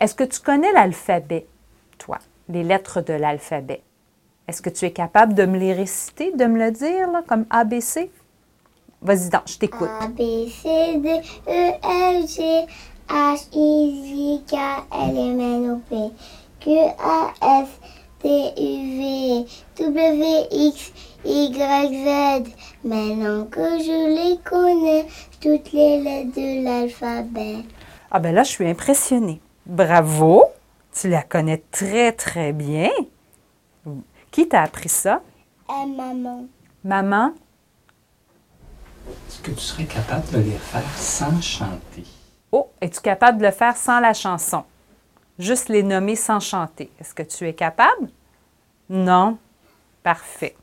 Est-ce que tu connais l'alphabet, toi, les lettres de l'alphabet? Est-ce que tu es capable de me les réciter, de me le dire, là, comme ABC? Vas-y donc, je t'écoute. A, B, C, D, E, F, G, H, I, J, K, L, M, N, O, P, Q, A, S, T, U, V, W, X, Y, Z. Maintenant que je les connais, toutes les lettres de l'alphabet. Ah ben là, je suis impressionnée. Bravo! Tu la connais très, très bien. Qui t'a appris ça? Eh, maman. Maman? Est-ce que tu serais capable de les faire sans chanter? Oh, es-tu capable de le faire sans la chanson? Juste les nommer sans chanter. Est-ce que tu es capable? Non? Parfait.